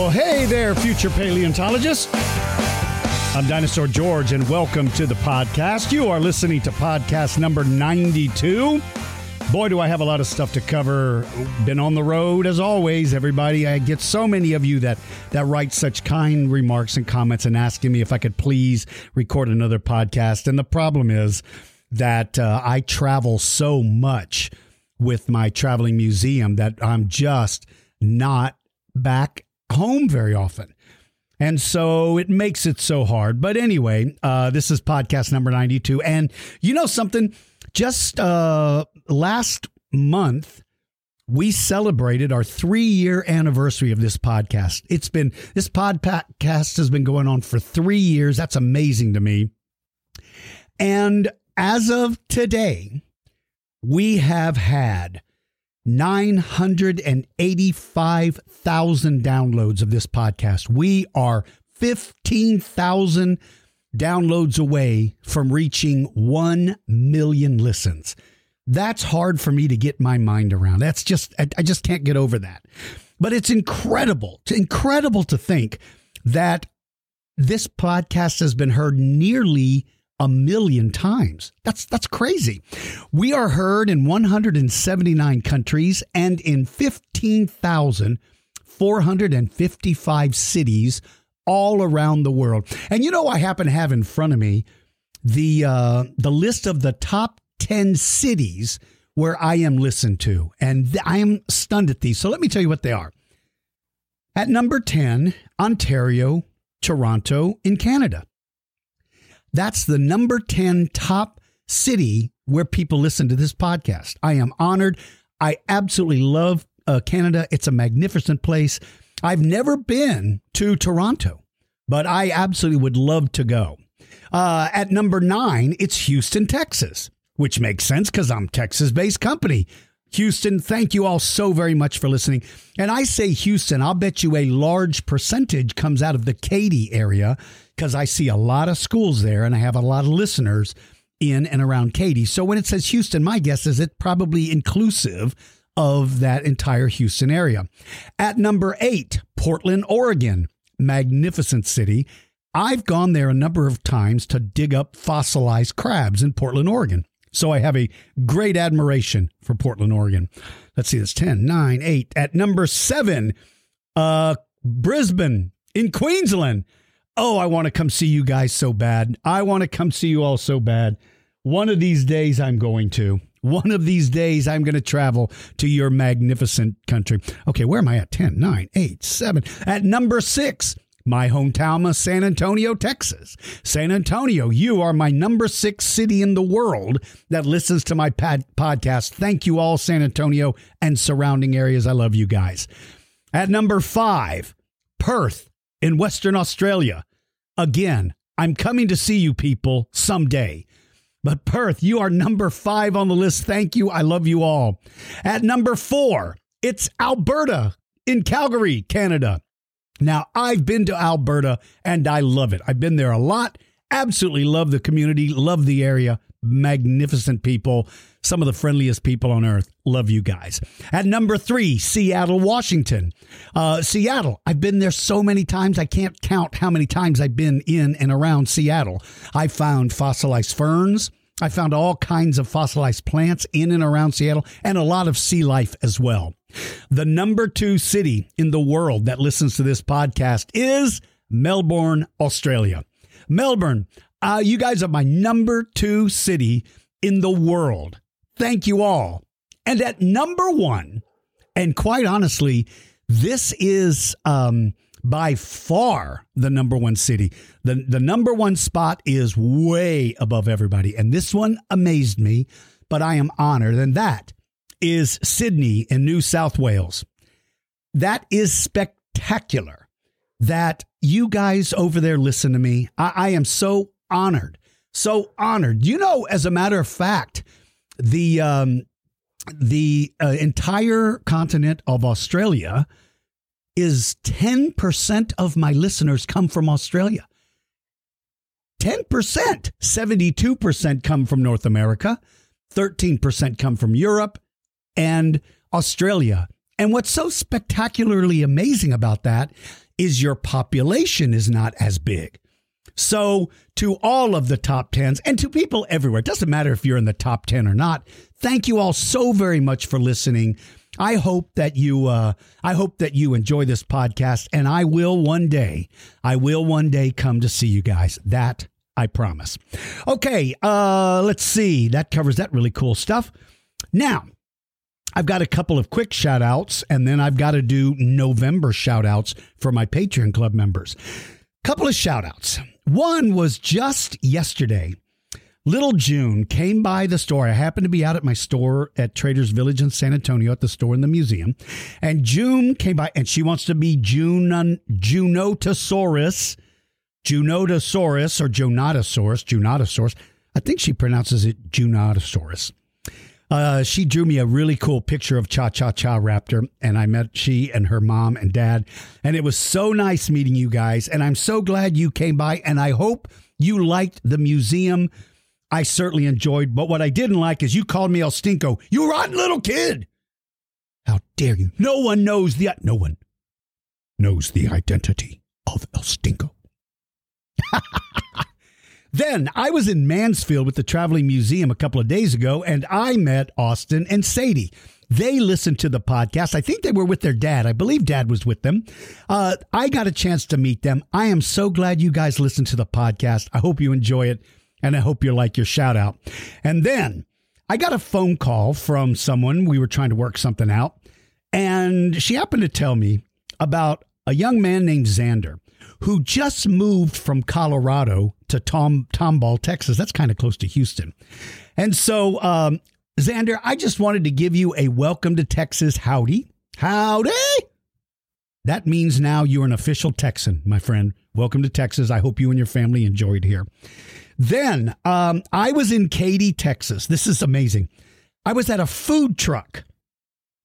Well, hey there, future paleontologists. I'm Dinosaur George, and welcome to the podcast. You are listening to podcast number 92. Boy, do I have a lot of stuff to cover. Been on the road as always, everybody. I get so many of you that that write such kind remarks and comments and asking me if I could please record another podcast. And the problem is that uh, I travel so much with my traveling museum that I'm just not back home very often. And so it makes it so hard. But anyway, uh, this is podcast number 92. And you know something? Just uh, last month, we celebrated our three year anniversary of this podcast. It's been, this podcast has been going on for three years. That's amazing to me. And as of today, we have had 985,000 downloads of this podcast. We are 15,000 downloads away from reaching 1 million listens. That's hard for me to get my mind around. That's just, I, I just can't get over that. But it's incredible, it's incredible to think that this podcast has been heard nearly a million times. That's that's crazy. We are heard in 179 countries and in 15,455 cities all around the world. And you know I happen to have in front of me the uh, the list of the top 10 cities where I am listened to and I am stunned at these. So let me tell you what they are. At number 10, Ontario, Toronto in Canada. That's the number 10 top city where people listen to this podcast. I am honored. I absolutely love uh, Canada. It's a magnificent place. I've never been to Toronto, but I absolutely would love to go. Uh, at number nine, it's Houston, Texas, which makes sense because I'm Texas based company. Houston, thank you all so very much for listening. And I say Houston, I'll bet you a large percentage comes out of the Katy area because I see a lot of schools there and I have a lot of listeners in and around Katy. So when it says Houston, my guess is it probably inclusive of that entire Houston area. At number eight, Portland, Oregon, magnificent city. I've gone there a number of times to dig up fossilized crabs in Portland, Oregon. So I have a great admiration for Portland, Oregon. Let's see, that's 10, 9, 8. At number seven, uh, Brisbane in Queensland. Oh, I want to come see you guys so bad. I want to come see you all so bad. One of these days, I'm going to. One of these days, I'm going to travel to your magnificent country. Okay, where am I at? 10, 9, 8, 7. At number six, my hometown of San Antonio, Texas. San Antonio, you are my number six city in the world that listens to my pad- podcast. Thank you all, San Antonio and surrounding areas. I love you guys. At number five, Perth in Western Australia. Again, I'm coming to see you people someday. But Perth, you are number five on the list. Thank you. I love you all. At number four, it's Alberta in Calgary, Canada. Now, I've been to Alberta and I love it. I've been there a lot. Absolutely love the community, love the area. Magnificent people, some of the friendliest people on earth. Love you guys. At number three, Seattle, Washington. Uh, Seattle, I've been there so many times, I can't count how many times I've been in and around Seattle. I found fossilized ferns. I found all kinds of fossilized plants in and around Seattle and a lot of sea life as well. The number two city in the world that listens to this podcast is Melbourne, Australia. Melbourne, uh, you guys are my number two city in the world. Thank you all. And at number one, and quite honestly, this is um, by far the number one city. The, the number one spot is way above everybody. And this one amazed me but I am honored. And that is Sydney in New South Wales. That is spectacular that you guys over there listen to me. I, I am so honored, so honored. You know, as a matter of fact, the um, the uh, entire continent of Australia is 10% of my listeners come from Australia. 10%, 72% come from North America, 13% come from Europe and Australia. And what's so spectacularly amazing about that is your population is not as big. So, to all of the top 10s and to people everywhere, it doesn't matter if you're in the top 10 or not, thank you all so very much for listening. I hope that you uh, I hope that you enjoy this podcast and I will one day I will one day come to see you guys. That I promise. Okay, uh, let's see. That covers that really cool stuff. Now, I've got a couple of quick shout outs and then I've got to do November shout outs for my Patreon club members. Couple of shout outs. One was just yesterday. Little June came by the store. I happened to be out at my store at Traders Village in San Antonio at the store in the museum. And June came by and she wants to be June Junotosaurus, Junotosaurus or Jonatosaurus, Junotosaurus. I think she pronounces it Junotosaurus. Uh, she drew me a really cool picture of Cha Cha Cha Raptor, and I met she and her mom and dad. And it was so nice meeting you guys. And I'm so glad you came by, and I hope you liked the museum. I certainly enjoyed, but what I didn't like is you called me El Stinko. You rotten little kid. How dare you? No one knows the no one knows the identity of El Stinko. Then I was in Mansfield with the Traveling Museum a couple of days ago, and I met Austin and Sadie. They listened to the podcast. I think they were with their dad. I believe dad was with them. Uh, I got a chance to meet them. I am so glad you guys listened to the podcast. I hope you enjoy it, and I hope you like your shout out. And then I got a phone call from someone. We were trying to work something out, and she happened to tell me about a young man named Xander who just moved from Colorado to Tom Tomball, Texas. That's kind of close to Houston. And so, um, Xander, I just wanted to give you a welcome to Texas howdy. Howdy. That means now you're an official Texan, my friend. Welcome to Texas. I hope you and your family enjoyed here. Then um, I was in Katy, Texas. This is amazing. I was at a food truck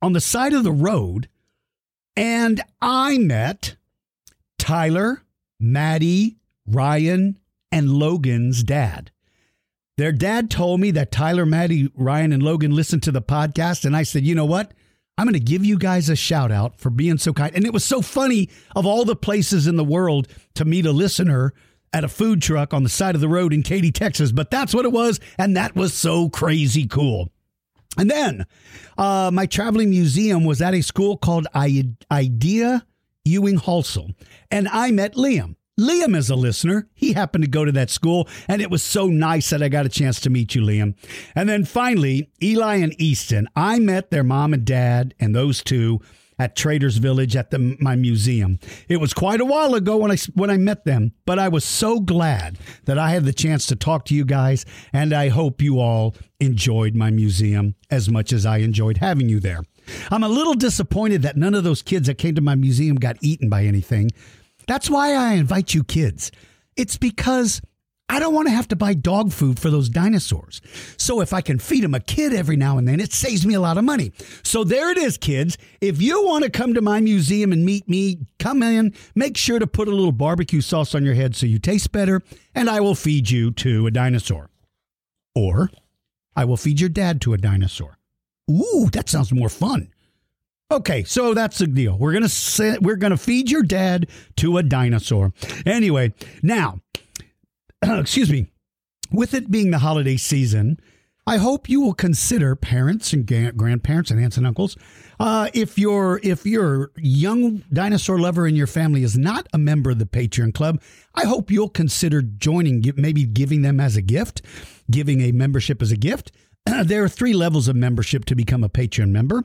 on the side of the road, and I met Tyler, Maddie, Ryan, and Logan's dad. Their dad told me that Tyler, Maddie, Ryan, and Logan listened to the podcast, and I said, you know what? I'm going to give you guys a shout out for being so kind. And it was so funny of all the places in the world to meet a listener at a food truck on the side of the road in Katy, Texas. But that's what it was. And that was so crazy cool. And then uh, my traveling museum was at a school called Idea Ewing Halsell, and I met Liam. Liam is a listener. He happened to go to that school, and it was so nice that I got a chance to meet you, Liam. And then finally, Eli and Easton. I met their mom and dad, and those two at Traders Village at the, my museum. It was quite a while ago when I when I met them, but I was so glad that I had the chance to talk to you guys, and I hope you all enjoyed my museum as much as I enjoyed having you there. I'm a little disappointed that none of those kids that came to my museum got eaten by anything. That's why I invite you kids. It's because I don't want to have to buy dog food for those dinosaurs. So if I can feed them a kid every now and then, it saves me a lot of money. So there it is, kids. If you want to come to my museum and meet me, come in. Make sure to put a little barbecue sauce on your head so you taste better, and I will feed you to a dinosaur. Or I will feed your dad to a dinosaur. Ooh, that sounds more fun. Okay, so that's the deal. We're gonna we're gonna feed your dad to a dinosaur. Anyway, now, excuse me. With it being the holiday season, I hope you will consider parents and grandparents and aunts and uncles. Uh, if your if your young dinosaur lover in your family is not a member of the Patreon Club, I hope you'll consider joining. Maybe giving them as a gift, giving a membership as a gift. there are three levels of membership to become a Patreon member.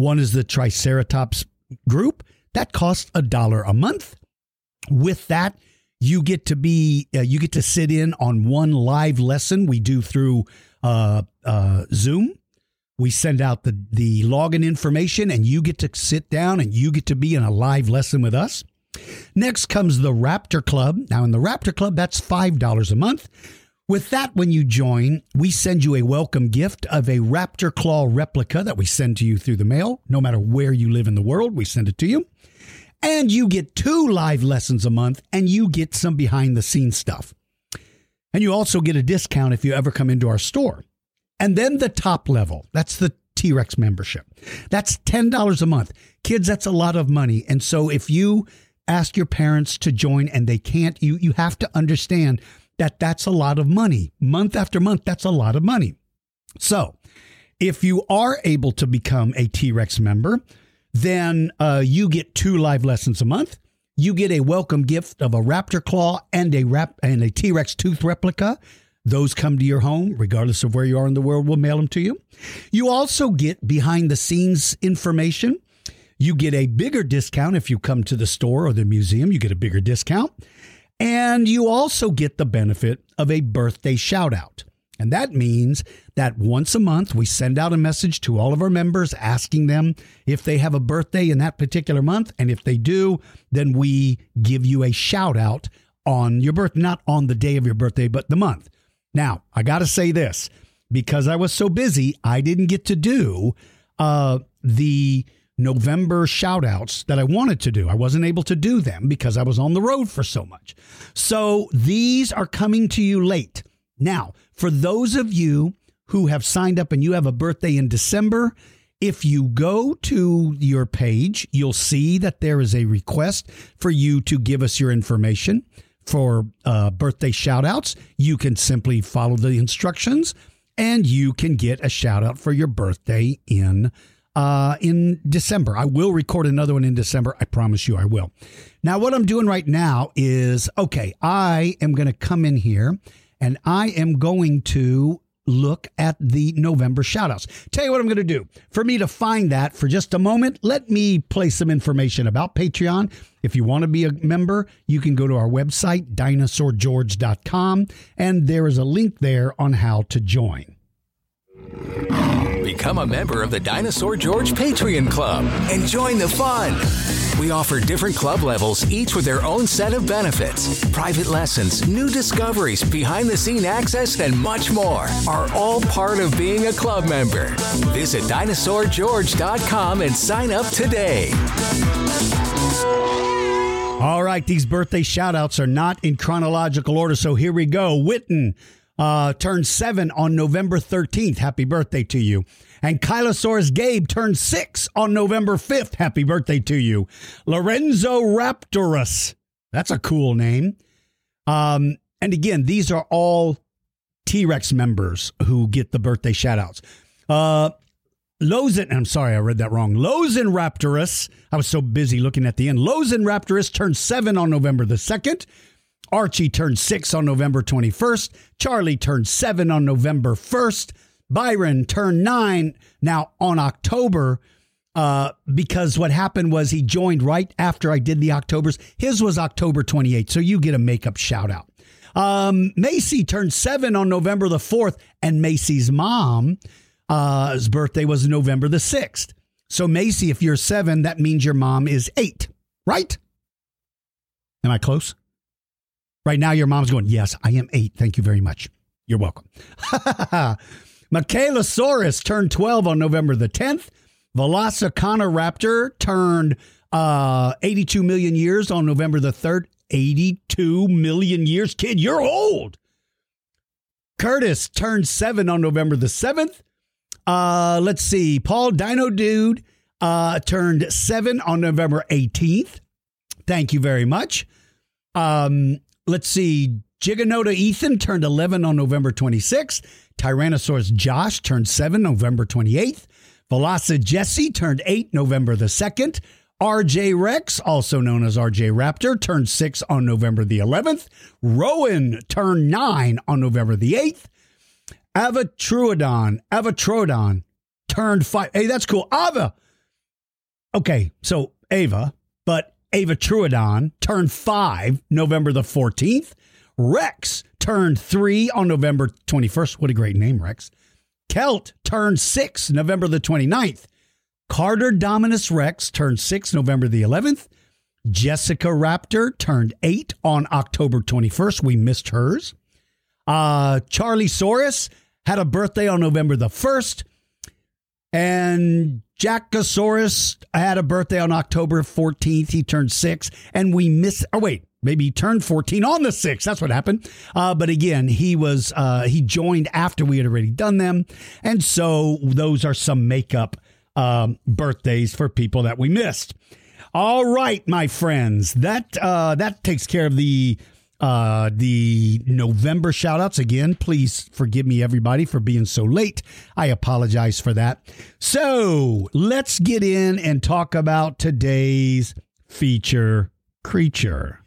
One is the Triceratops group that costs a dollar a month. With that, you get to be uh, you get to sit in on one live lesson we do through uh, uh, Zoom. We send out the, the login information, and you get to sit down and you get to be in a live lesson with us. Next comes the Raptor Club. Now, in the Raptor Club, that's $5 a month. With that, when you join, we send you a welcome gift of a Raptor Claw replica that we send to you through the mail. No matter where you live in the world, we send it to you. And you get two live lessons a month, and you get some behind the scenes stuff. And you also get a discount if you ever come into our store. And then the top level, that's the T Rex membership. That's $10 a month. Kids, that's a lot of money. And so if you ask your parents to join and they can't, you, you have to understand that that's a lot of money. Month after month, that's a lot of money. So if you are able to become a T Rex member, then uh, you get two live lessons a month. You get a welcome gift of a raptor claw and a rap and a T Rex tooth replica. Those come to your home, regardless of where you are in the world. We'll mail them to you. You also get behind the scenes information. You get a bigger discount if you come to the store or the museum. You get a bigger discount. And you also get the benefit of a birthday shout out. And that means that once a month, we send out a message to all of our members asking them if they have a birthday in that particular month. And if they do, then we give you a shout out on your birth, not on the day of your birthday, but the month. Now, I got to say this because I was so busy, I didn't get to do uh, the November shout outs that I wanted to do. I wasn't able to do them because I was on the road for so much. So these are coming to you late. Now, for those of you who have signed up and you have a birthday in December, if you go to your page, you'll see that there is a request for you to give us your information for uh, birthday shout outs. You can simply follow the instructions and you can get a shout out for your birthday in uh, in December. I will record another one in December. I promise you I will. Now, what I'm doing right now is okay, I am going to come in here and I am going to look at the November shoutouts. Tell you what I'm going to do. For me to find that for just a moment, let me play some information about Patreon. If you want to be a member, you can go to our website, dinosaurgeorge.com, and there is a link there on how to join. Become a member of the Dinosaur George Patreon Club and join the fun. We offer different club levels, each with their own set of benefits. Private lessons, new discoveries, behind the scene access, and much more are all part of being a club member. Visit dinosaurgeorge.com and sign up today. All right, these birthday shout outs are not in chronological order, so here we go. Witten uh, turned seven on November 13th. Happy birthday to you. And Kylosaurus Gabe turned six on November 5th. Happy birthday to you. Lorenzo Raptorus. That's a cool name. Um, and again, these are all T Rex members who get the birthday shout outs. Uh, Lozen, I'm sorry, I read that wrong. Lozen Raptorus. I was so busy looking at the end. Lozen Raptorus turned seven on November the 2nd. Archie turned six on November 21st. Charlie turned seven on November 1st. Byron turned nine now on October uh, because what happened was he joined right after I did the Octobers. His was October 28th, so you get a makeup shout out. Um, Macy turned seven on November the 4th, and Macy's mom's uh, birthday was November the 6th. So, Macy, if you're seven, that means your mom is eight, right? Am I close? Right now, your mom's going, Yes, I am eight. Thank you very much. You're welcome. Michaelosaurus turned 12 on November the 10th. Velociconiraptor turned uh, 82 million years on November the 3rd. 82 million years. Kid, you're old. Curtis turned seven on November the 7th. Uh, let's see. Paul Dino Dude uh, turned seven on November 18th. Thank you very much. Um, let's see. Giganoda Ethan turned 11 on November 26th. Tyrannosaurus Josh turned 7 November 28th. Veloci Jesse turned 8 November the 2nd. RJ Rex, also known as RJ Raptor, turned 6 on November the 11th. Rowan turned 9 on November the 8th. Avatruodon, Avatrodon turned 5. Hey, that's cool. Ava. Okay, so Ava, Ava Truodon turned 5 November the 14th. Rex turned three on November 21st. What a great name, Rex. Celt turned six November the 29th. Carter Dominus Rex turned six November the 11th. Jessica Raptor turned eight on October 21st. We missed hers. Uh, Charlie Saurus had a birthday on November the 1st. And Jackosaurus had a birthday on October 14th. He turned six. And we missed, oh, wait, maybe he turned 14 on the 6th. That's what happened. Uh, but again, he was, uh, he joined after we had already done them. And so those are some makeup um, birthdays for people that we missed. All right, my friends, that uh, that takes care of the uh, the November shout outs. Again, please forgive me, everybody, for being so late. I apologize for that. So let's get in and talk about today's feature creature.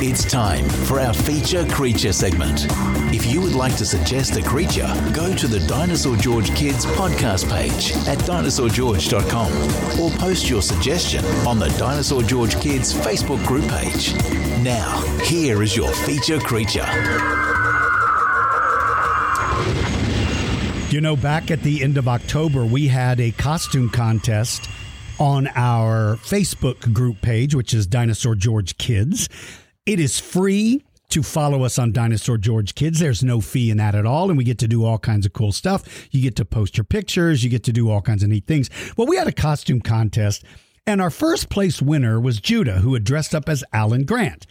It's time for our feature creature segment. If you would like to suggest a creature, go to the Dinosaur George Kids podcast page at dinosaurgeorge.com or post your suggestion on the Dinosaur George Kids Facebook group page. Now, here is your feature creature. You know, back at the end of October, we had a costume contest on our Facebook group page, which is Dinosaur George Kids. It is free to follow us on Dinosaur George Kids. There's no fee in that at all. And we get to do all kinds of cool stuff. You get to post your pictures, you get to do all kinds of neat things. Well, we had a costume contest, and our first place winner was Judah, who had dressed up as Alan Grant.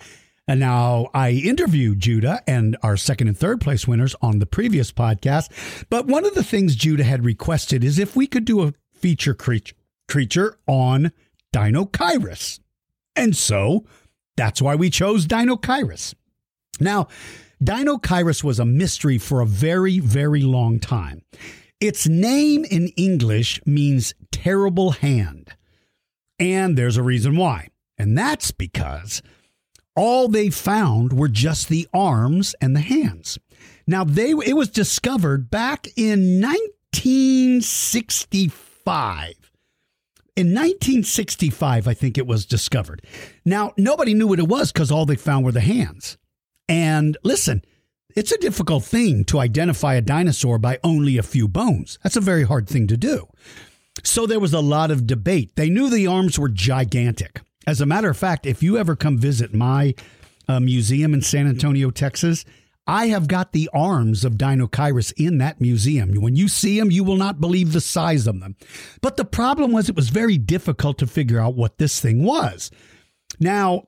And now I interviewed Judah and our second and third place winners on the previous podcast. But one of the things Judah had requested is if we could do a feature creature, creature on Deinocheirus. And so that's why we chose Deinocheirus. Now, Deinocheirus was a mystery for a very, very long time. Its name in English means terrible hand. And there's a reason why. And that's because all they found were just the arms and the hands. Now they it was discovered back in 1965 in 1965, I think it was discovered. Now, nobody knew what it was because all they found were the hands. And listen, it's a difficult thing to identify a dinosaur by only a few bones. That's a very hard thing to do. So there was a lot of debate. They knew the arms were gigantic. As a matter of fact, if you ever come visit my uh, museum in San Antonio, Texas, I have got the arms of Deinocheirus in that museum. When you see them, you will not believe the size of them. But the problem was it was very difficult to figure out what this thing was. Now,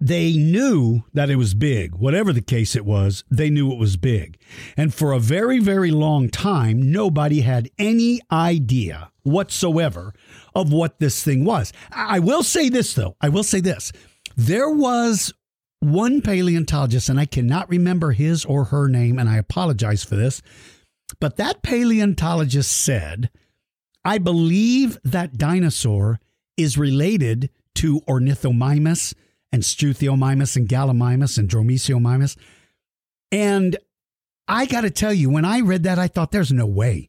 they knew that it was big. Whatever the case it was, they knew it was big. And for a very, very long time, nobody had any idea whatsoever of what this thing was. I will say this, though. I will say this. There was one paleontologist, and I cannot remember his or her name, and I apologize for this, but that paleontologist said, I believe that dinosaur is related to Ornithomimus and Struthiomimus and Gallimimus and Dromaeosaurus. And I got to tell you, when I read that, I thought there's no way.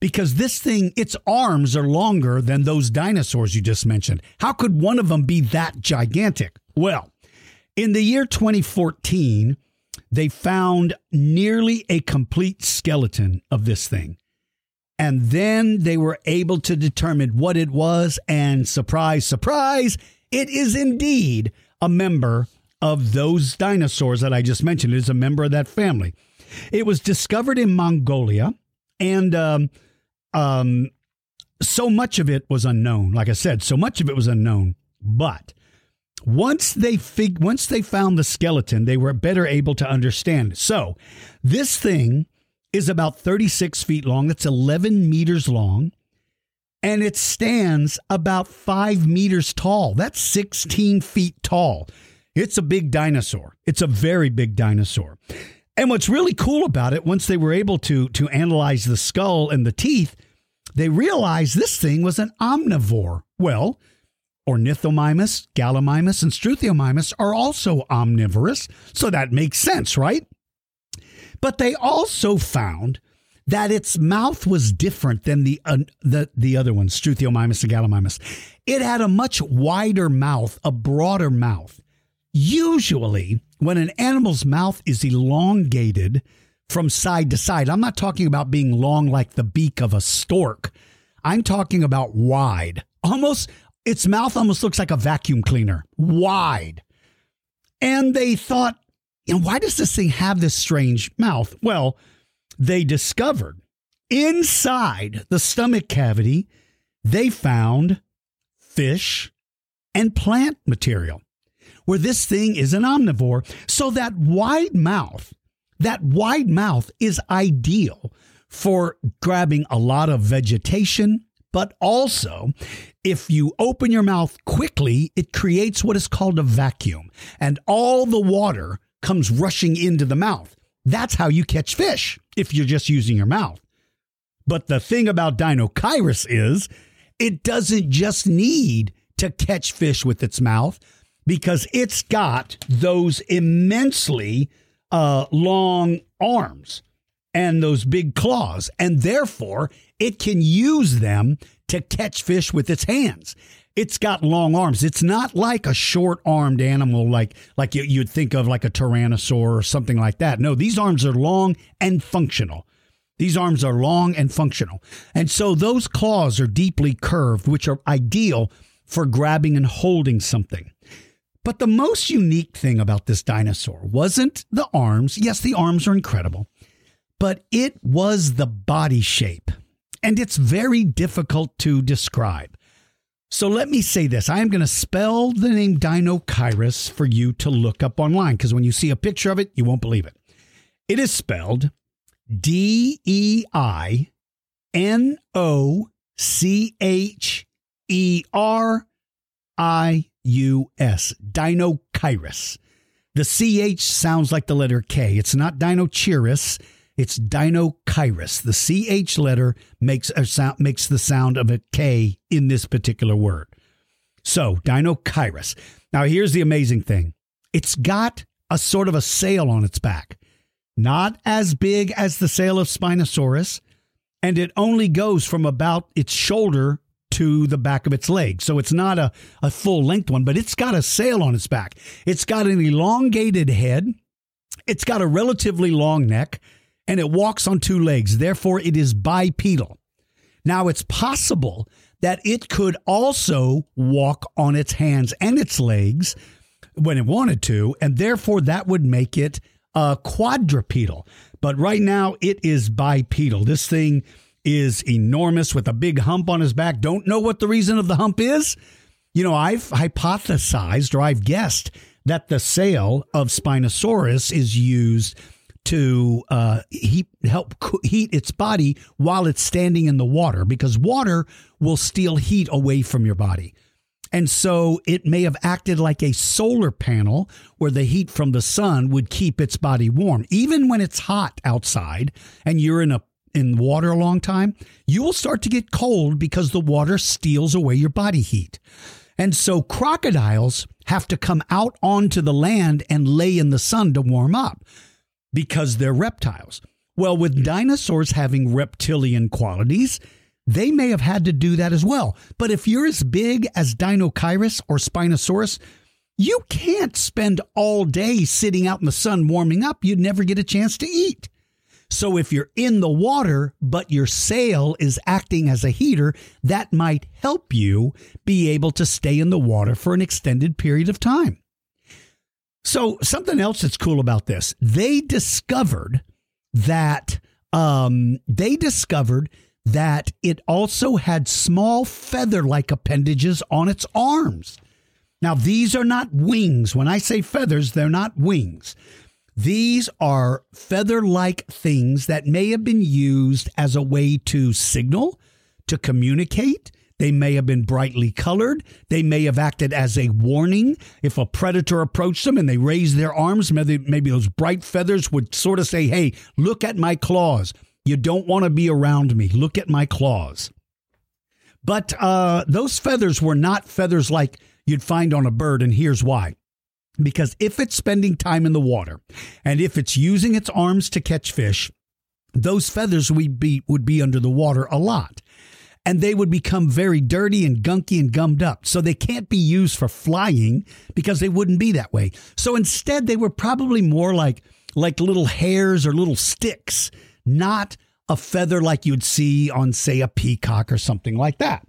Because this thing, its arms are longer than those dinosaurs you just mentioned. How could one of them be that gigantic? Well, in the year 2014, they found nearly a complete skeleton of this thing. And then they were able to determine what it was. And surprise, surprise, it is indeed a member of those dinosaurs that I just mentioned. It is a member of that family. It was discovered in Mongolia. And um, um, so much of it was unknown. Like I said, so much of it was unknown. But once they fig- once they found the skeleton, they were better able to understand. So, this thing is about 36 feet long. It's 11 meters long, and it stands about five meters tall. That's 16 feet tall. It's a big dinosaur. It's a very big dinosaur. And what's really cool about it, once they were able to to analyze the skull and the teeth, they realized this thing was an omnivore. Well, Ornithomimus, Gallimimus, and Struthiomimus are also omnivorous, so that makes sense, right? But they also found that its mouth was different than the uh, the, the other ones, Struthiomimus and Gallimimus. It had a much wider mouth, a broader mouth. Usually, when an animal's mouth is elongated from side to side, I'm not talking about being long like the beak of a stork. I'm talking about wide. Almost, its mouth almost looks like a vacuum cleaner, wide. And they thought, you know, why does this thing have this strange mouth? Well, they discovered inside the stomach cavity, they found fish and plant material where this thing is an omnivore. So that wide mouth, that wide mouth is ideal for grabbing a lot of vegetation, but also if you open your mouth quickly, it creates what is called a vacuum and all the water comes rushing into the mouth. That's how you catch fish if you're just using your mouth. But the thing about Deinocheirus is it doesn't just need to catch fish with its mouth because it's got those immensely uh, long arms and those big claws, and therefore it can use them to catch fish with its hands. It's got long arms. It's not like a short-armed animal like like you'd think of like a tyrannosaur or something like that. No, these arms are long and functional. These arms are long and functional. And so those claws are deeply curved, which are ideal for grabbing and holding something. But the most unique thing about this dinosaur wasn't the arms. Yes, the arms are incredible, but it was the body shape. And it's very difficult to describe. So let me say this I am going to spell the name Deinocheirus for you to look up online because when you see a picture of it, you won't believe it. It is spelled D E I N O C H E R I U S. Deinocheirus. The CH sounds like the letter K. It's not Dinocheirus, it's Deinocheirus. The CH letter makes a sound makes the sound of a K in this particular word. So, Deinocheirus. Now here's the amazing thing. It's got a sort of a sail on its back not as big as the sail of Spinosaurus, and it only goes from about its shoulder to the back of its leg. So it's not a, a full length one, but it's got a sail on its back. It's got an elongated head, it's got a relatively long neck, and it walks on two legs. Therefore, it is bipedal. Now, it's possible that it could also walk on its hands and its legs when it wanted to, and therefore that would make it uh, quadrupedal, but right now it is bipedal. This thing is enormous with a big hump on his back. Don't know what the reason of the hump is. You know, I've hypothesized or I've guessed that the sail of Spinosaurus is used to uh, heat, help heat its body while it's standing in the water because water will steal heat away from your body. And so it may have acted like a solar panel where the heat from the sun would keep its body warm. Even when it's hot outside and you're in a in water a long time, you will start to get cold because the water steals away your body heat. And so crocodiles have to come out onto the land and lay in the sun to warm up because they're reptiles. Well, with dinosaurs having reptilian qualities, they may have had to do that as well. But if you're as big as Deinocheirus or Spinosaurus, you can't spend all day sitting out in the sun warming up. You'd never get a chance to eat. So if you're in the water, but your sail is acting as a heater, that might help you be able to stay in the water for an extended period of time. So something else that's cool about this, they discovered that um, they discovered that it also had small feather like appendages on its arms. Now, these are not wings. When I say feathers, they're not wings. These are feather like things that may have been used as a way to signal, to communicate. They may have been brightly colored. They may have acted as a warning. If a predator approached them and they raised their arms, maybe, maybe those bright feathers would sort of say, Hey, look at my claws. You don't want to be around me. Look at my claws. But uh, those feathers were not feathers like you'd find on a bird, and here's why. Because if it's spending time in the water and if it's using its arms to catch fish, those feathers would be, would be under the water a lot. And they would become very dirty and gunky and gummed up. So they can't be used for flying because they wouldn't be that way. So instead, they were probably more like like little hairs or little sticks, not a feather like you'd see on, say, a peacock or something like that.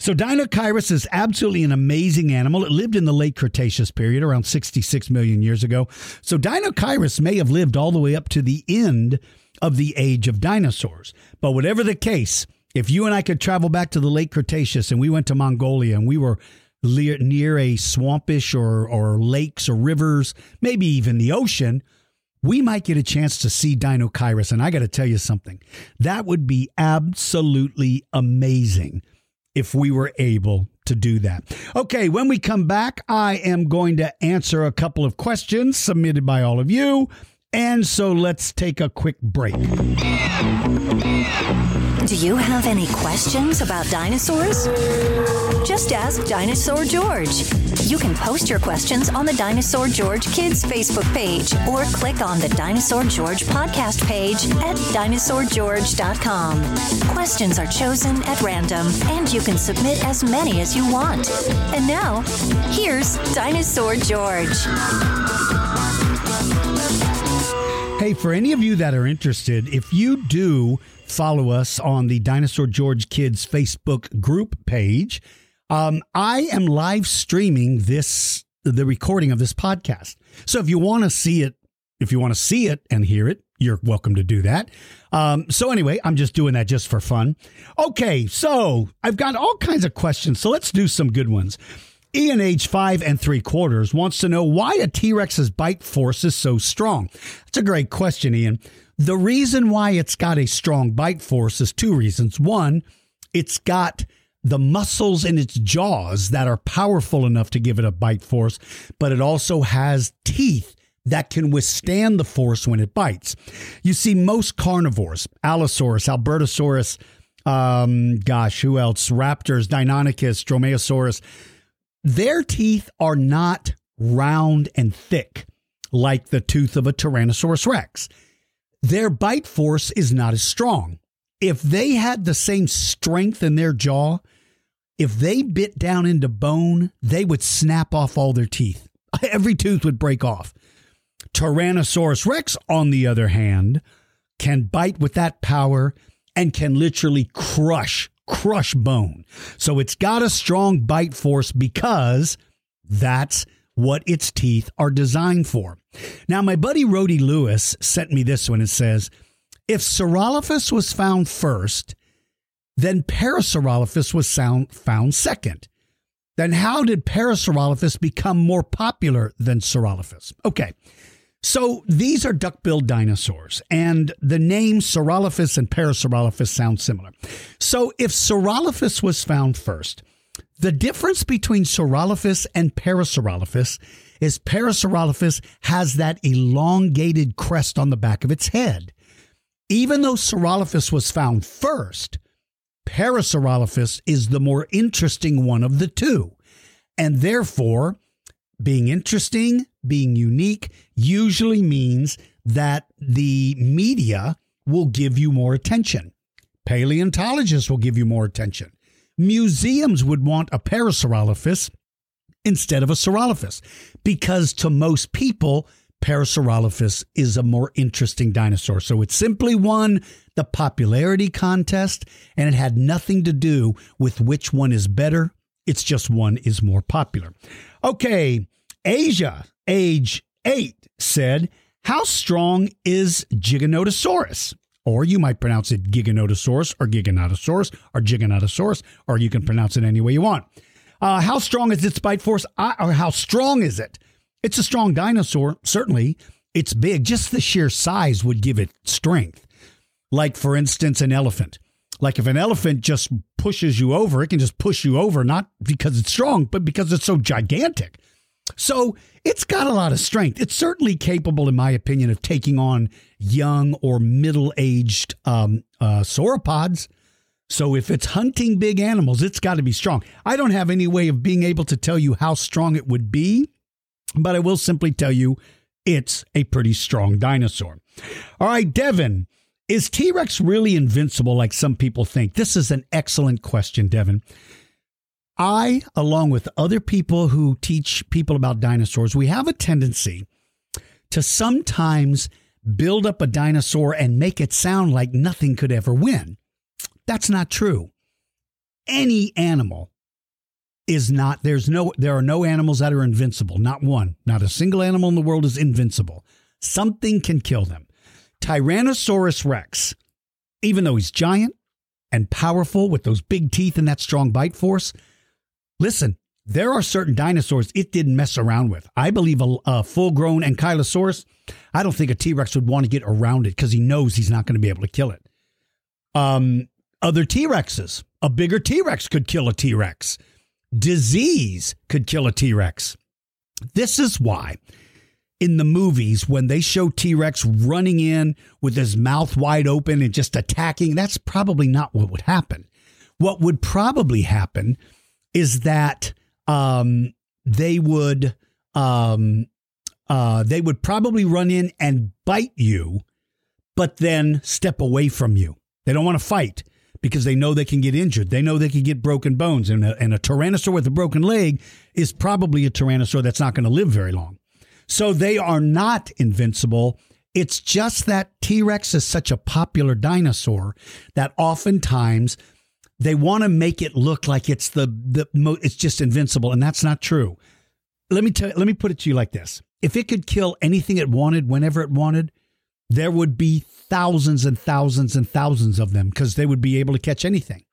So Deinocheirus is absolutely an amazing animal. It lived in the late Cretaceous period, around 66 million years ago. So Deinocheirus may have lived all the way up to the end of the age of dinosaurs. But whatever the case, if you and I could travel back to the late Cretaceous and we went to Mongolia and we were near a swampish or, or lakes or rivers, maybe even the ocean, we might get a chance to see Deinocheirus. And I got to tell you something, that would be absolutely amazing if we were able to do that. Okay, when we come back, I am going to answer a couple of questions submitted by all of you. And so let's take a quick break. Do you have any questions about dinosaurs? Just ask Dinosaur George. You can post your questions on the Dinosaur George Kids Facebook page or click on the Dinosaur George podcast page at dinosaurgeorge.com. Questions are chosen at random and you can submit as many as you want. And now, here's Dinosaur George. Hey, for any of you that are interested, if you do follow us on the Dinosaur George Kids Facebook group page, um, I am live streaming this the recording of this podcast. So if you want to see it, if you want to see it and hear it, you're welcome to do that. Um, so anyway, I'm just doing that just for fun. Okay, so I've got all kinds of questions. So let's do some good ones. Ian, age five and three quarters, wants to know why a T Rex's bite force is so strong. That's a great question, Ian. The reason why it's got a strong bite force is two reasons. One, it's got the muscles in its jaws that are powerful enough to give it a bite force, but it also has teeth that can withstand the force when it bites. You see, most carnivores, Allosaurus, Albertosaurus, um, gosh, who else? Raptors, Deinonychus, Dromaeosaurus, their teeth are not round and thick like the tooth of a Tyrannosaurus rex. Their bite force is not as strong. If they had the same strength in their jaw, if they bit down into bone, they would snap off all their teeth. Every tooth would break off. Tyrannosaurus rex, on the other hand, can bite with that power and can literally crush crush bone. So it's got a strong bite force because that's what its teeth are designed for. Now, my buddy Rody Lewis sent me this one. It says, if Saurolophus was found first, then Parasaurolophus was found second. Then how did Parasaurolophus become more popular than Saurolophus? Okay, so these are duck-billed dinosaurs, and the names Saurolophus and Parasaurolophus sound similar. So if Saurolophus was found first, the difference between Saurolophus and Parasaurolophus is Parasaurolophus has that elongated crest on the back of its head. Even though Saurolophus was found first, Parasaurolophus is the more interesting one of the two. And therefore, being interesting, being unique, usually means that the media will give you more attention. Paleontologists will give you more attention. Museums would want a Parasaurolophus instead of a Saurolophus because to most people, Parasaurolophus is a more interesting dinosaur. So it simply won the popularity contest and it had nothing to do with which one is better. It's just one is more popular. Okay, Asia, age eight, said, How strong is Giganotosaurus? Or you might pronounce it Giganotosaurus or Giganotosaurus or Giganotosaurus, or you can pronounce it any way you want. Uh, how strong is its bite force? Uh, or how strong is it? It's a strong dinosaur, certainly. It's big. Just the sheer size would give it strength. Like, for instance, an elephant. Like, if an elephant just pushes you over, it can just push you over, not because it's strong, but because it's so gigantic. So it's got a lot of strength. It's certainly capable, in my opinion, of taking on young or middle aged um, uh, sauropods. So if it's hunting big animals, it's got to be strong. I don't have any way of being able to tell you how strong it would be, but I will simply tell you it's a pretty strong dinosaur. All right, Devin, Is T Rex really invincible like some people think? This is an excellent question, Devin. I, along with other people who teach people about dinosaurs, we have a tendency to sometimes build up a dinosaur and make it sound like nothing could ever win. That's not true. Any animal is not there's no there are no animals that are invincible, not one. Not a single animal in the world is invincible. Something can kill them. Tyrannosaurus rex, even though he's giant and powerful with those big teeth and that strong bite force, listen, there are certain dinosaurs it didn't mess around with. I believe a, a full grown ankylosaurus, I don't think a T Rex would want to get around it because he knows he's not going to be able to kill it. Um, other T Rexes, a bigger T Rex could kill a T Rex. Disease could kill a T Rex. This is why in the movies when they show T Rex running in with his mouth wide open and just attacking, that's probably not what would happen. What would probably happen is that um, they would um, uh, they would probably run in and bite you, but then step away from you. They don't want to fight because they know they can get injured. They know they can get broken bones, and a, and a tyrannosaur with a broken leg is probably a tyrannosaur that's not going to live very long. So they are not invincible. It's just that T Rex is such a popular dinosaur that oftentimes they want to make it look like it's the the it's just invincible, and that's not true. Let me tell. Let me put it to you like this: If it could kill anything it wanted, whenever it wanted, there would be thousands and thousands and thousands of them because they would be able to catch anything.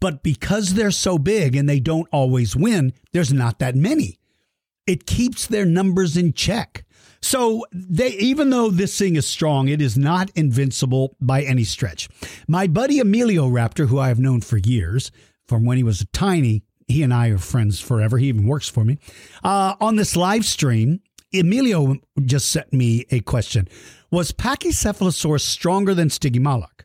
But because they're so big and they don't always win, there's not that many. It keeps their numbers in check. So they even though this thing is strong, it is not invincible by any stretch. My buddy Emilio Raptor, who I have known for years, from when he was tiny, he and I are friends forever. He even works for me. Uh, on this live stream, Emilio just sent me a question. Was Pachycephalosaurus stronger than Stygimoloch?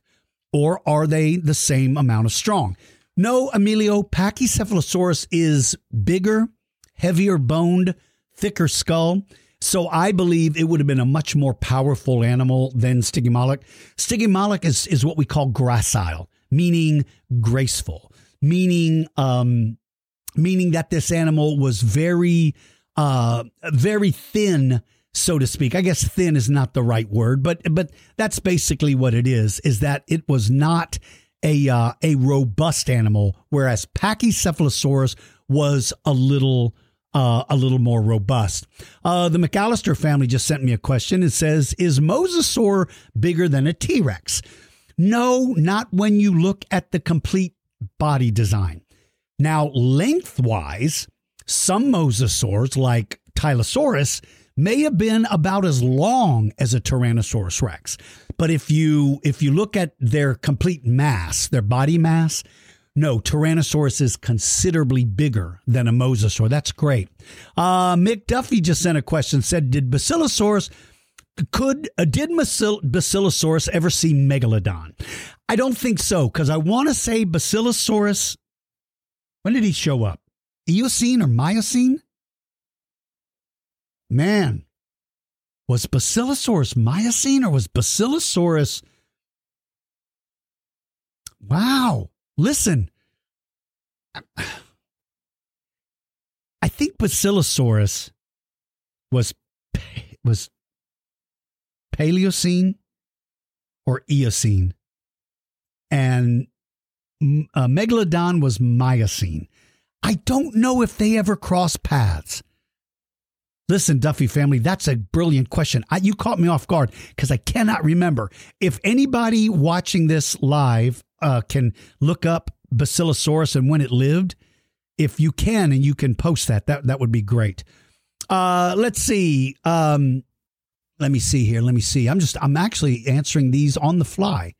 Or are they the same amount of strong? No, Emilio, Pachycephalosaurus is bigger, heavier boned, thicker skull. So I believe it would have been a much more powerful animal than Stygimoloch. Stygimoloch is, is what we call gracile, meaning graceful, meaning um, meaning that this animal was very uh, very thin, so to speak. I guess thin is not the right word, but but that's basically what it is. Is that it was not a uh, a robust animal, whereas Pachycephalosaurus was a little uh, a little more robust. Uh, the McAllister family just sent me a question. It says, Is Mosasaur bigger than a T Rex? No, not when you look at the complete body design. Now, lengthwise, some mosasaurs, like Tylosaurus, may have been about as long as a Tyrannosaurus rex. But if you if you look at their complete mass, their body mass, no, Tyrannosaurus is considerably bigger than a mosasaur. That's great. Uh, Mick Duffy just sent a question. Said, "Did Basilosaurus could uh, did Basilosaurus ever see Megalodon?" I don't think so because I want to say Basilosaurus. When did he show up? Eocene or Miocene? Man, was Basilosaurus Miocene or was Basilosaurus? Wow. Listen, I think Basilosaurus was was Paleocene or Eocene, and uh, Megalodon was Miocene. I don't know if they ever crossed paths. Listen, Duffy family, that's a brilliant question. I, you caught me off guard because I cannot remember. If anybody watching this live uh, can look up Basilosaurus and when it lived, if you can and you can post that, that that would be great. Uh, let's see. Um, let me see here. Let me see. I'm just I'm actually answering these on the fly,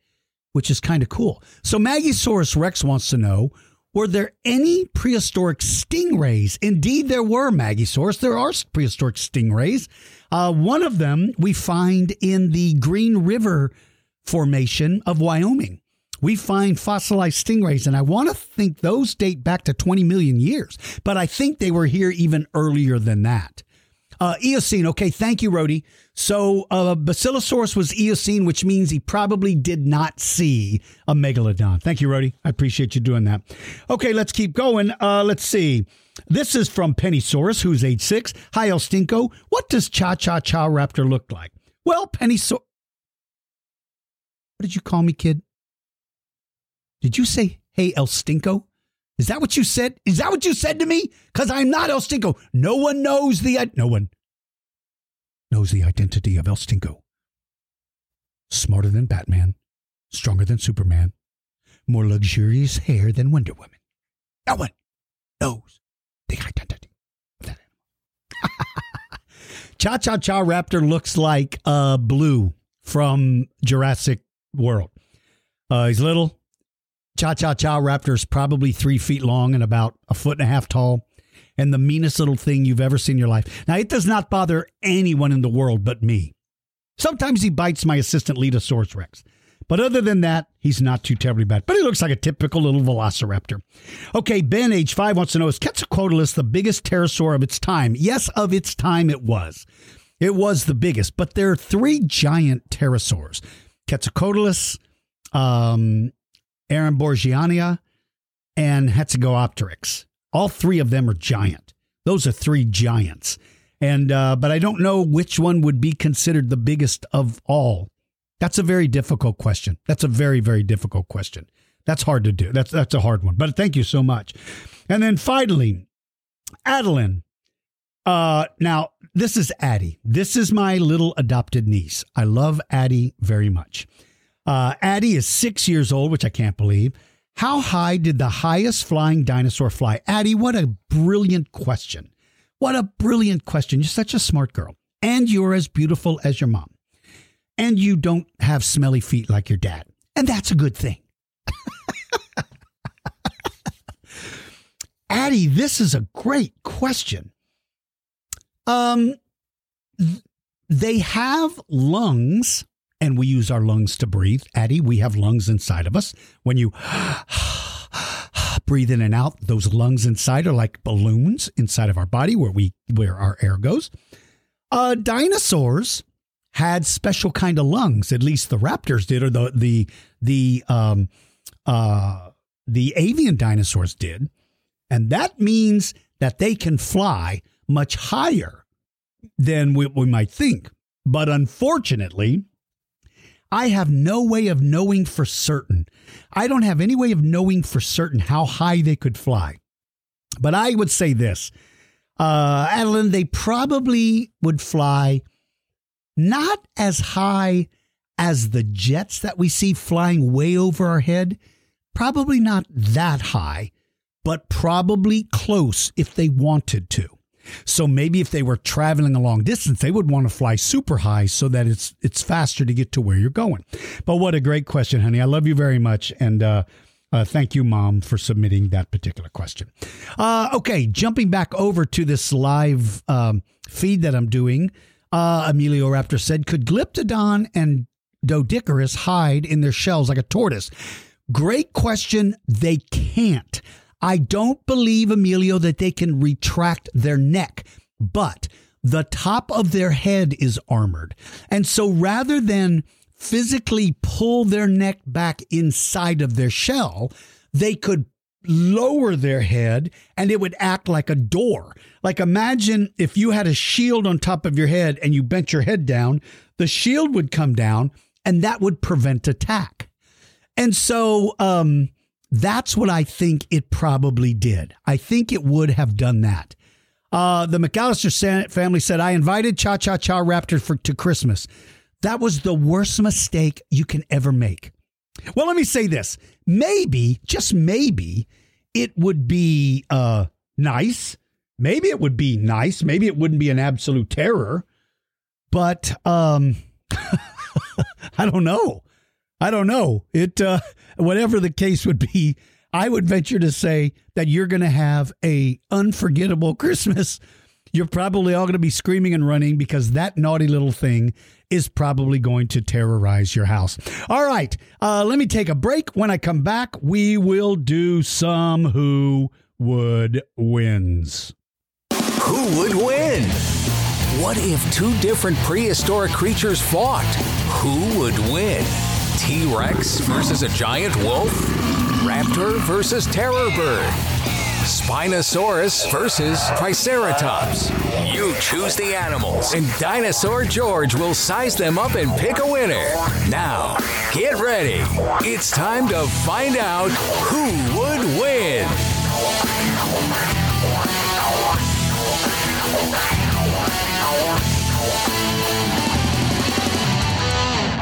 which is kind of cool. So Maggiesaurus Rex wants to know. Were there any prehistoric stingrays? Indeed, there were, Maggiesaurus. There are prehistoric stingrays. Uh, one of them we find in the Green River Formation of Wyoming we find fossilized stingrays, and I want to think those date back to 20 million years, but I think they were here even earlier than that. Uh, Eocene. Okay, thank you, Rody. So uh, Basilosaurus was Eocene, which means he probably did not see a megalodon. Thank you, Rody. I appreciate you doing that. Okay, let's keep going. Uh, let's see. This is from Pennysaurus, who's age six. Hi, El Stinko. What does Cha Cha Cha Raptor look like? Well, Pennysaurus. What did you call me, kid? Did you say, hey, El Stinko? Is that what you said? Is that what you said to me? Because I'm not El Stinko. No one knows the. No one knows the identity of El Stinko. Smarter than Batman, stronger than Superman, more luxurious hair than Wonder Woman. No one knows the identity of that animal. Cha Cha Cha Raptor looks like uh, Blue from Jurassic World. Uh, he's little. Cha Cha Cha Raptor is probably three feet long and about a foot and a half tall and the meanest little thing you've ever seen in your life. Now, it does not bother anyone in the world but me. Sometimes he bites my assistant Letosaurus Rex. But other than that, he's not too terribly bad. But he looks like a typical little velociraptor. Okay, Ben, age five, wants to know Is Quetzalcoatlus the biggest pterosaur of its time? Yes, of its time it was. It was the biggest, but there are three giant pterosaurs Quetzalcoatlus, um, Borgiania, and Hatzegopteryx. All three of them are giant. Those are three giants. And uh, but I don't know which one would be considered the biggest of all. That's a very difficult question. That's a very very difficult question. That's hard to do. That's that's a hard one. But thank you so much. And then finally, Adeline. Uh, now this is Addie. This is my little adopted niece. I love Addie very much. Uh, Addie is six years old, which I can't believe. How high did the highest flying dinosaur fly? Addie, what a brilliant question. What a brilliant question. You're such a smart girl. And you're as beautiful as your mom. And you don't have smelly feet like your dad. And that's a good thing. Addie, this is a great question. Um, they have lungs and we use our lungs to breathe. Addie, we have lungs inside of us. When you breathe in and out, those lungs inside are like balloons inside of our body where we where our air goes. Uh, dinosaurs had special kind of lungs. At least the raptors did, or the the the um, uh, the avian dinosaurs did, and that means that they can fly much higher than we, we might think. But unfortunately, I have no way of knowing for certain. I don't have any way of knowing for certain how high they could fly. But I would say this uh, Adeline, they probably would fly not as high as the jets that we see flying way over our head. Probably not that high, but probably close if they wanted to. So maybe if they were traveling a long distance, they would want to fly super high so that it's it's faster to get to where you're going. But what a great question, honey! I love you very much, and uh, uh, thank you, mom, for submitting that particular question. Uh, okay, jumping back over to this live um, feed that I'm doing. Uh, Emilio Raptor said, "Could Glyptodon and Doedicurus hide in their shells like a tortoise?" Great question. They can't. I don't believe, Emilio, that they can retract their neck, but the top of their head is armored. And so rather than physically pull their neck back inside of their shell, they could lower their head and it would act like a door. Like imagine if you had a shield on top of your head and you bent your head down, the shield would come down and that would prevent attack. And so um that's what I think it probably did. I think it would have done that. Uh, the McAllister family said, I invited Cha Cha Cha Raptor for, to Christmas. That was the worst mistake you can ever make. Well, let me say this. Maybe, just maybe, it would be uh, nice. Maybe it would be nice. Maybe it wouldn't be an absolute terror. But um, I don't know. I don't know. It uh, whatever the case would be, I would venture to say that you're going to have a unforgettable Christmas. You're probably all going to be screaming and running because that naughty little thing is probably going to terrorize your house. All right, uh, let me take a break. When I come back, we will do some Who Would Wins. Who would win? What if two different prehistoric creatures fought? Who would win? T Rex versus a giant wolf? Raptor versus terror bird? Spinosaurus versus Triceratops. You choose the animals, and Dinosaur George will size them up and pick a winner. Now, get ready. It's time to find out who would win.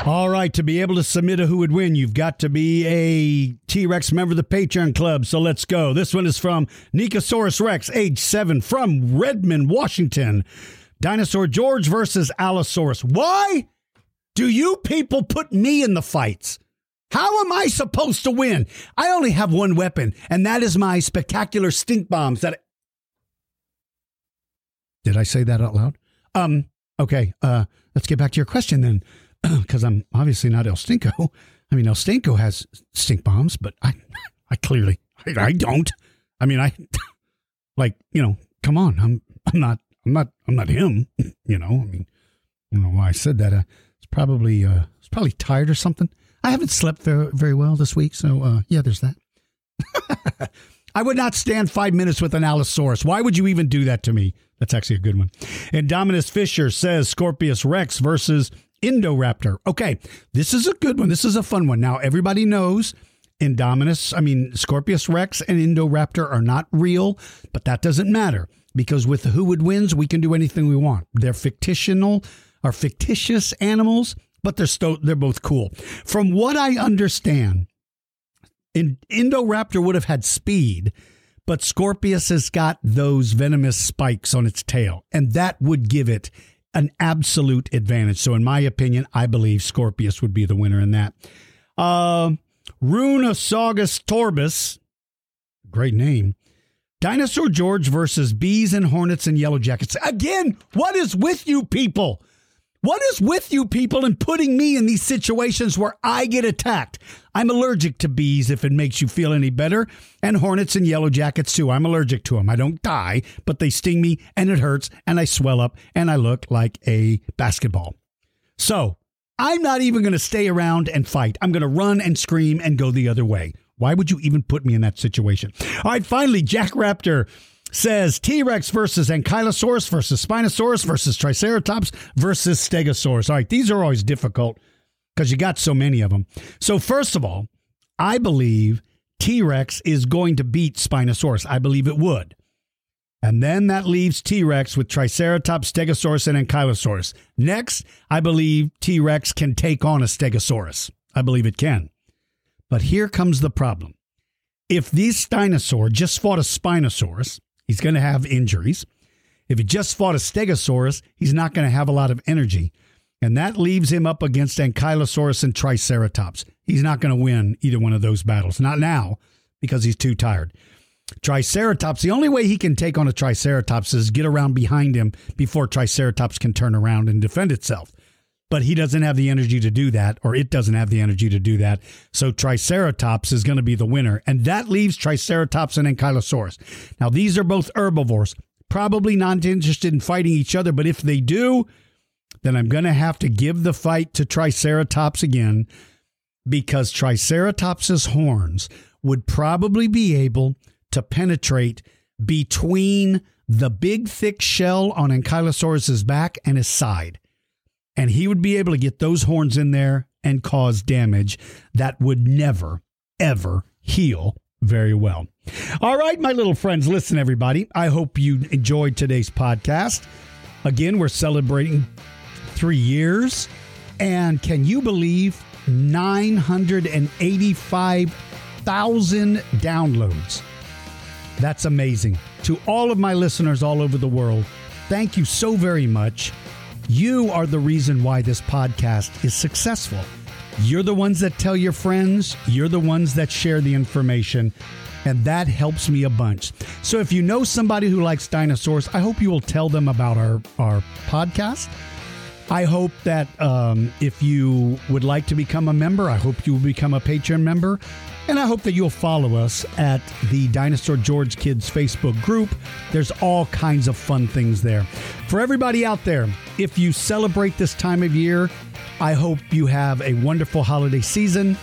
All right, to be able to submit a who would win, you've got to be a T Rex member of the Patreon Club. So let's go. This one is from Nikosaurus Rex, age seven, from Redmond, Washington. Dinosaur George versus Allosaurus. Why do you people put me in the fights? How am I supposed to win? I only have one weapon, and that is my spectacular stink bombs that Did I say that out loud? Um, okay, uh, let's get back to your question then because I'm obviously not El Stinko. I mean, El Stinko has stink bombs, but I, I clearly, I, I don't. I mean, I, like, you know, come on, I'm, I'm not, I'm not, I'm not him. You know, I mean, I don't know why I said that. Uh, it's probably, uh, it's probably tired or something. I haven't slept very, very well this week, so uh, yeah, there's that. I would not stand five minutes with an Allosaurus. Why would you even do that to me? That's actually a good one. And Dominus Fisher says Scorpius Rex versus Indoraptor. Okay, this is a good one. This is a fun one. Now, everybody knows Indominus, I mean, Scorpius Rex and Indoraptor are not real, but that doesn't matter because with the Who Would Wins, we can do anything we want. They're fictional, are fictitious animals, but they're, sto- they're both cool. From what I understand, in- Indoraptor would have had speed, but Scorpius has got those venomous spikes on its tail, and that would give it an absolute advantage. So, in my opinion, I believe Scorpius would be the winner in that. Uh, Runosaurus torbus, great name. Dinosaur George versus bees and hornets and yellow jackets. Again, what is with you people? What is with you people in putting me in these situations where I get attacked? I'm allergic to bees if it makes you feel any better, and hornets and yellow jackets too. I'm allergic to them. I don't die, but they sting me and it hurts and I swell up and I look like a basketball. So I'm not even going to stay around and fight. I'm going to run and scream and go the other way. Why would you even put me in that situation? All right, finally, Jack Raptor says T Rex versus Ankylosaurus versus Spinosaurus versus Triceratops versus Stegosaurus. All right, these are always difficult because you got so many of them. So, first of all, I believe T Rex is going to beat Spinosaurus. I believe it would. And then that leaves T Rex with Triceratops, Stegosaurus, and Ankylosaurus. Next, I believe T Rex can take on a Stegosaurus. I believe it can. But here comes the problem. If this dinosaur just fought a Spinosaurus, He's going to have injuries. If he just fought a Stegosaurus, he's not going to have a lot of energy. And that leaves him up against Ankylosaurus and Triceratops. He's not going to win either one of those battles. Not now, because he's too tired. Triceratops, the only way he can take on a Triceratops is get around behind him before Triceratops can turn around and defend itself but he doesn't have the energy to do that, or it doesn't have the energy to do that. So Triceratops is going to be the winner, and that leaves Triceratops and Ankylosaurus. Now, these are both herbivores, probably not interested in fighting each other, but if they do, then I'm going to have to give the fight to Triceratops again because Triceratops's horns would probably be able to penetrate between the big thick shell on Ankylosaurus's back and his side and he would be able to get those horns in there and cause damage that would never, ever heal very well. All right, my little friends, listen, everybody. I hope you enjoyed today's podcast. Again, we're celebrating three years. And can you believe 985,000 downloads? That's amazing. To all of my listeners all over the world, thank you so very much. You are the reason why this podcast is successful. You're the ones that tell your friends, you're the ones that share the information, and that helps me a bunch. So if you know somebody who likes dinosaurs, I hope you will tell them about our, our podcast. I hope that um, if you would like to become a member, I hope you will become a Patreon member. And I hope that you'll follow us at the Dinosaur George Kids Facebook group. There's all kinds of fun things there. For everybody out there, if you celebrate this time of year, I hope you have a wonderful holiday season.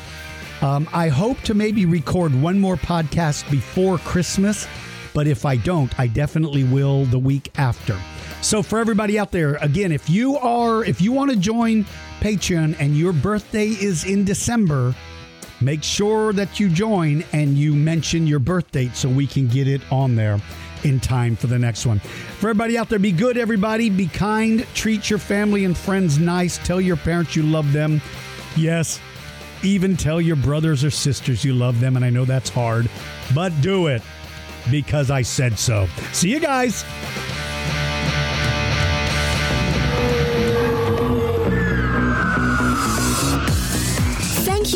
Um, I hope to maybe record one more podcast before Christmas, but if I don't, I definitely will the week after. So for everybody out there, again, if you are if you want to join Patreon and your birthday is in December, make sure that you join and you mention your birth date so we can get it on there in time for the next one. For everybody out there, be good, everybody. Be kind. Treat your family and friends nice. Tell your parents you love them. Yes, even tell your brothers or sisters you love them. And I know that's hard, but do it because I said so. See you guys.